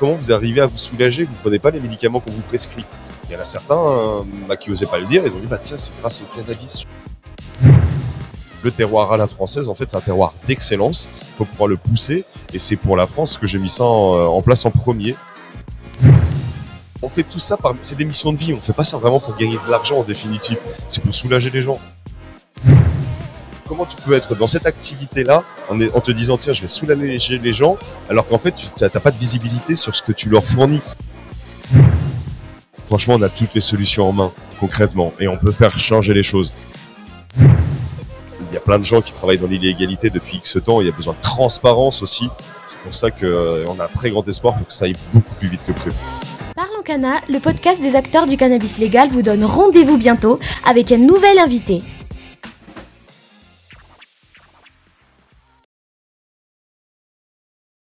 comment vous arrivez à vous soulager Vous ne prenez pas les médicaments qu'on vous prescrit. Il y en a certains euh, qui n'osaient pas le dire, ils ont dit bah tiens c'est grâce au cannabis. Le terroir à la française, en fait, c'est un terroir d'excellence. Il faut pouvoir le pousser, et c'est pour la France que j'ai mis ça en, euh, place en premier. On fait tout ça par, c'est des missions de vie. On fait pas ça vraiment pour gagner de l'argent en définitive. C'est pour soulager les gens. Tu peux être dans cette activité-là en, te disant tiens je vais soulager les gens alors qu'en fait tu n'as pas de visibilité sur ce que tu leur fournis. Franchement on a toutes les solutions en main concrètement et on peut faire changer les choses. Il y a plein de gens qui travaillent dans l'illégalité depuis X temps. Il y a besoin de transparence aussi. C'est pour ça qu'on a un très grand espoir pour que ça aille beaucoup plus vite que prévu. Parlons Cana, le podcast des acteurs du cannabis légal vous donne rendez-vous bientôt avec un nouvel invité.